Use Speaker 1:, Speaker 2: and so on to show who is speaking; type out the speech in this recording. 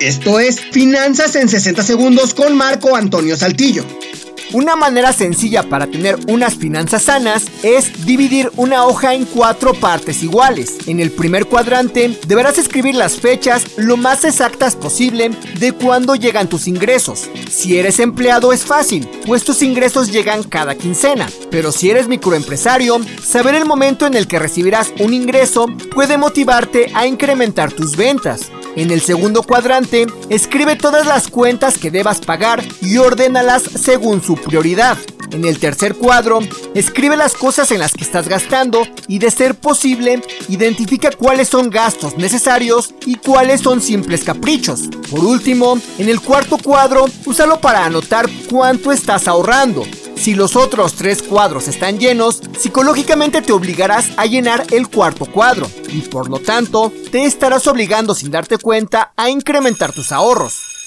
Speaker 1: Esto es Finanzas en 60 segundos con Marco Antonio Saltillo.
Speaker 2: Una manera sencilla para tener unas finanzas sanas es dividir una hoja en cuatro partes iguales. En el primer cuadrante deberás escribir las fechas lo más exactas posible de cuándo llegan tus ingresos. Si eres empleado es fácil, pues tus ingresos llegan cada quincena. Pero si eres microempresario, saber el momento en el que recibirás un ingreso puede motivarte a incrementar tus ventas. En el segundo cuadrante, escribe todas las cuentas que debas pagar y ordénalas según su prioridad. En el tercer cuadro, escribe las cosas en las que estás gastando y de ser posible, identifica cuáles son gastos necesarios y cuáles son simples caprichos. Por último, en el cuarto cuadro, úsalo para anotar cuánto estás ahorrando. Si los otros tres cuadros están llenos, psicológicamente te obligarás a llenar el cuarto cuadro y por lo tanto te estarás obligando sin darte cuenta a incrementar tus ahorros.